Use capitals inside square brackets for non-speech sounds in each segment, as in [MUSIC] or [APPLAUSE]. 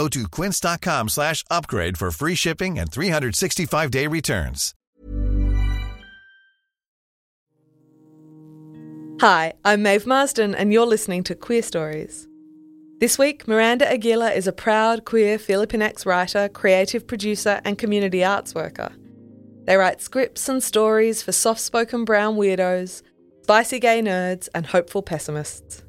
Go to quince.com slash upgrade for free shipping and 365-day returns. Hi, I'm Maeve Marsden, and you're listening to Queer Stories. This week, Miranda Aguilar is a proud queer Filipinx writer, creative producer, and community arts worker. They write scripts and stories for soft spoken brown weirdos, spicy gay nerds, and hopeful pessimists.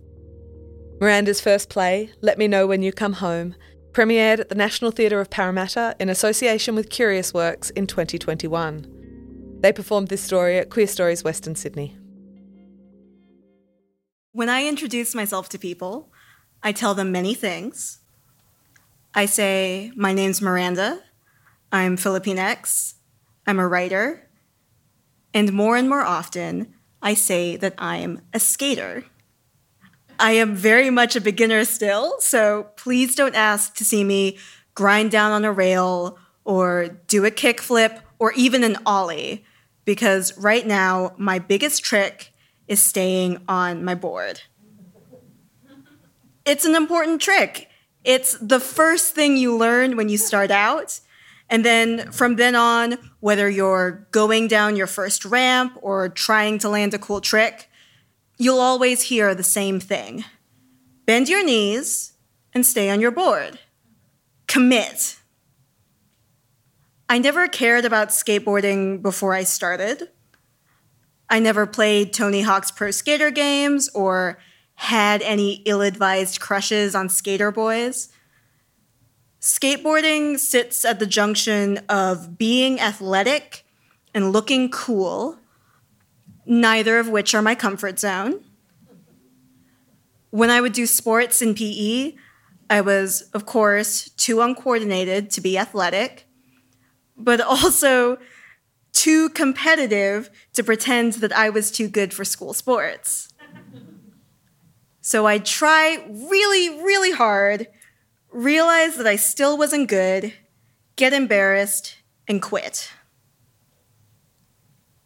Miranda's first play, Let Me Know When You Come Home, premiered at the National Theatre of Parramatta in association with Curious Works in 2021. They performed this story at Queer Stories Western Sydney. When I introduce myself to people, I tell them many things. I say, My name's Miranda. I'm Filipinx. I'm a writer. And more and more often, I say that I'm a skater. I am very much a beginner still, so please don't ask to see me grind down on a rail or do a kickflip or even an ollie, because right now, my biggest trick is staying on my board. It's an important trick. It's the first thing you learn when you start out. And then from then on, whether you're going down your first ramp or trying to land a cool trick, you'll always hear the same thing bend your knees and stay on your board. Commit. I never cared about skateboarding before I started. I never played Tony Hawk's Pro Skater games or had any ill advised crushes on skater boys. Skateboarding sits at the junction of being athletic and looking cool, neither of which are my comfort zone. When I would do sports in PE, I was, of course, too uncoordinated to be athletic, but [LAUGHS] also too competitive to pretend that I was too good for school sports. So I'd try really, really hard, realize that I still wasn't good, get embarrassed, and quit.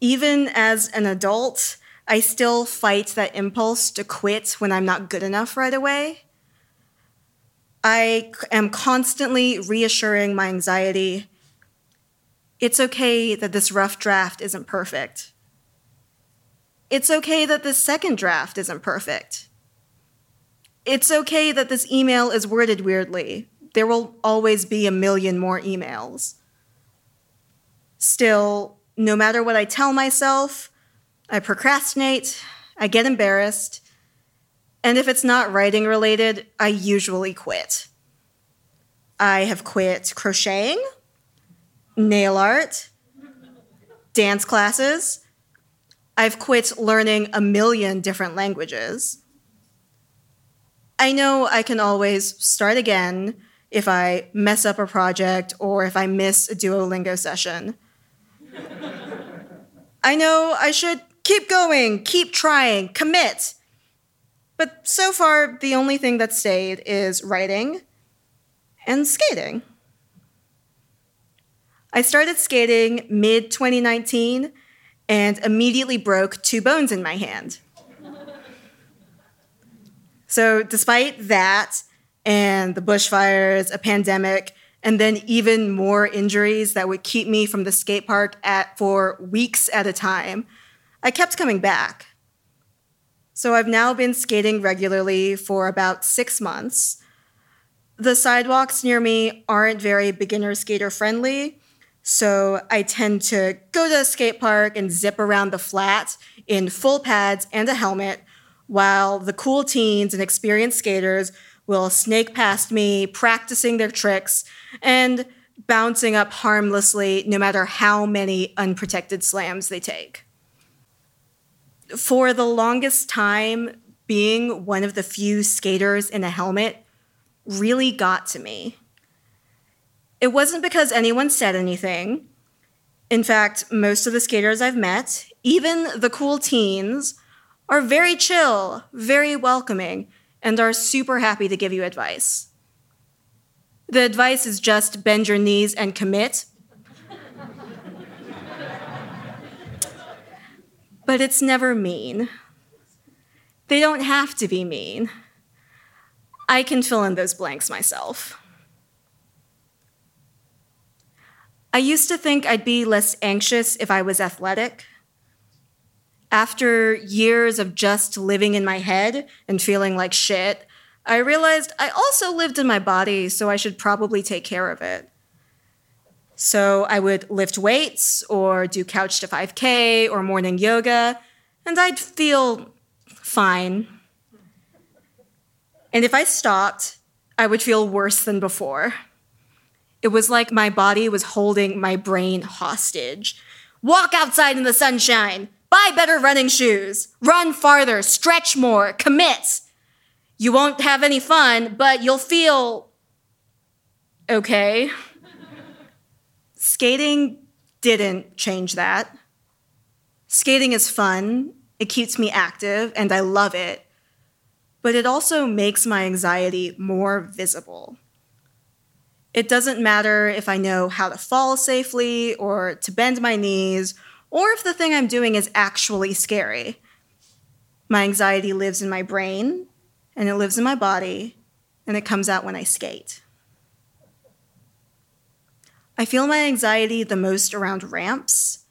Even as an adult, I still fight that impulse to quit when I'm not good enough right away. I am constantly reassuring my anxiety it's okay that this rough draft isn't perfect. It's okay that this second draft isn't perfect. It's okay that this email is worded weirdly. There will always be a million more emails. Still, no matter what I tell myself, I procrastinate, I get embarrassed, and if it's not writing related, I usually quit. I have quit crocheting, nail art, dance classes. I've quit learning a million different languages. I know I can always start again if I mess up a project or if I miss a Duolingo session. I know I should keep going, keep trying, commit. But so far, the only thing that stayed is writing and skating. I started skating mid 2019 and immediately broke two bones in my hand. so, despite that and the bushfires, a pandemic, and then even more injuries that would keep me from the skate park at, for weeks at a time, I kept coming back. So I've now been skating regularly for about six months. The sidewalks near me aren't very beginner skater friendly, so I tend to go to a skate park and zip around the flat in full pads and a helmet, while the cool teens and experienced skaters will snake past me, practicing their tricks and bouncing up harmlessly no matter how many unprotected slams they take. For the longest time, being one of the few skaters in a helmet really got to me. It wasn't because anyone said anything. In fact, most of the skaters I've met, even the cool teens, are very chill, very welcoming, and are super happy to give you advice. The advice is just bend your knees and commit. but it's never mean. They don't have to be mean. I can fill in those blanks myself. I used to think I'd be less anxious if I was athletic. After years of just living in my head and feeling like shit, I realized I also lived in my body, so I should probably take care of it. So I would lift weights or do couch to 5K or morning yoga, and I'd feel fine. And if I stopped, I would feel worse than before. It was like my body was holding my brain hostage. Walk outside in the sunshine, buy better running shoes, run farther, stretch more, commit. You won't have any fun, but you'll feel okay. Skating didn't change that. Skating is fun, it keeps me active, and I love it. But it also makes my anxiety more visible. It doesn't matter if I know how to fall safely or to bend my knees, or if the thing I'm doing is actually scary. My anxiety lives in my brain, and it lives in my body, and it comes out when I skate. I feel my anxiety the most around ramps.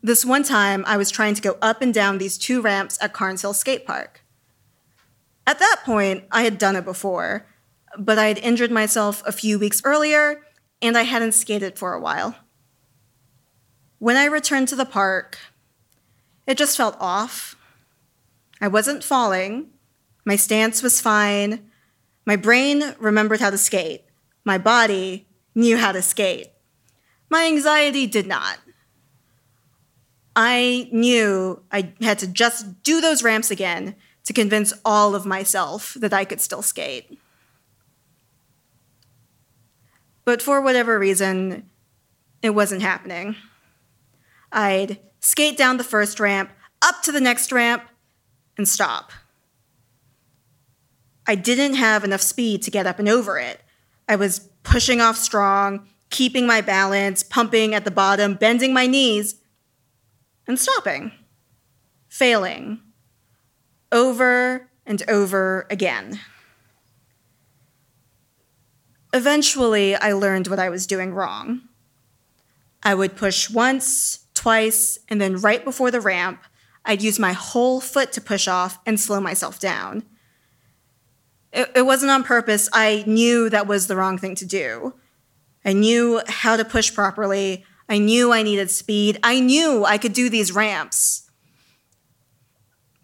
This one time, I was trying to go up and down these two ramps at Carnes Hill Skate Park. At that point, I had done it before, but I had injured myself a few weeks earlier, and I hadn't skated for a while. When I returned to the park, it just felt off. I wasn't falling, my stance was fine. My brain remembered how to skate. My body knew how to skate. My anxiety did not. I knew I had to just do those ramps again to convince all of myself that I could still skate. But for whatever reason, it wasn't happening. I'd skate down the first ramp, up to the next ramp, and stop. I didn't have enough speed to get up and over it. I was pushing off strong, keeping my balance, pumping at the bottom, bending my knees, and stopping, failing, over and over again. Eventually, I learned what I was doing wrong. I would push once, twice, and then right before the ramp, I'd use my whole foot to push off and slow myself down. It, it wasn't on purpose. I knew that was the wrong thing to do. I knew how to push properly. I knew I needed speed. I knew I could do these ramps.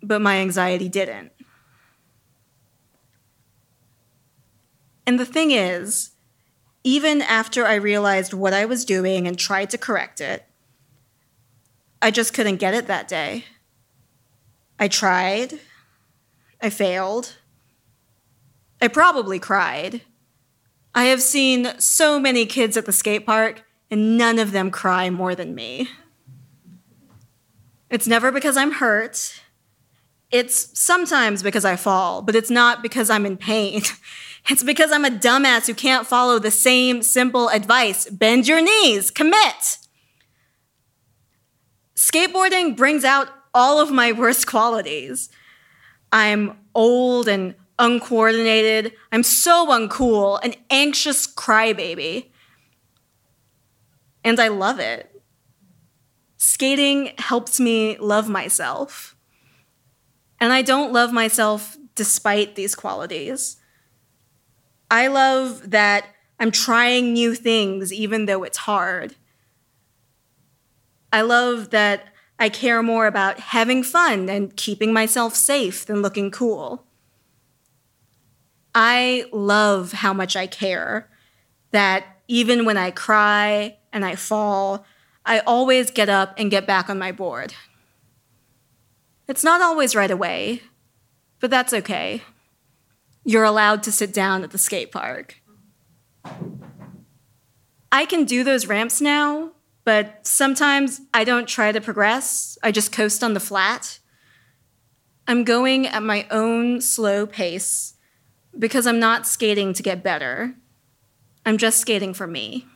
But my anxiety didn't. And the thing is, even after I realized what I was doing and tried to correct it, I just couldn't get it that day. I tried, I failed, I probably cried. I have seen so many kids at the skate park, and none of them cry more than me. It's never because I'm hurt. It's sometimes because I fall, but it's not because I'm in pain. [LAUGHS] It's because I'm a dumbass who can't follow the same simple advice bend your knees, commit. Skateboarding brings out all of my worst qualities. I'm old and uncoordinated. I'm so uncool, an anxious crybaby. And I love it. Skating helps me love myself. And I don't love myself despite these qualities. I love that I'm trying new things even though it's hard. I love that I care more about having fun and keeping myself safe than looking cool. I love how much I care. That even when I cry and I fall, I always get up and get back on my board. It's not always right away, but that's okay. You're allowed to sit down at the skate park. I can do those ramps now, but sometimes I don't try to progress, I just coast on the flat. I'm going at my own slow pace because I'm not skating to get better. I'm just skating for me.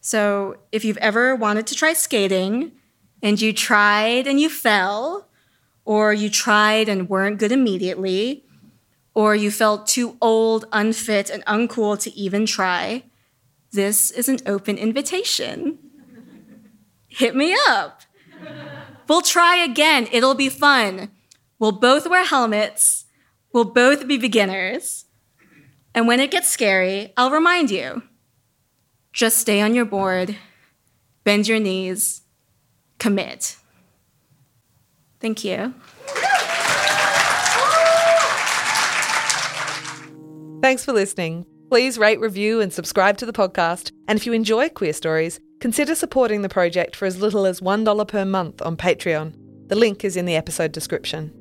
So, if you've ever wanted to try skating and you tried and you fell, or you tried and weren't good immediately, or you felt too old, unfit, and uncool to even try, this is an open invitation. Hit me up. We'll try again. It'll be fun. We'll both wear helmets. We'll both be beginners. And when it gets scary, I'll remind you just stay on your board, bend your knees, commit. Thank you. Thanks for listening. Please rate, review, and subscribe to the podcast. And if you enjoy Queer Stories, consider supporting the project for as little as $1 per month on Patreon. The link is in the episode description.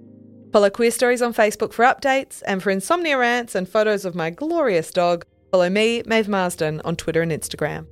Follow Queer Stories on Facebook for updates, and for insomnia rants and photos of my glorious dog, follow me, Maeve Marsden, on Twitter and Instagram.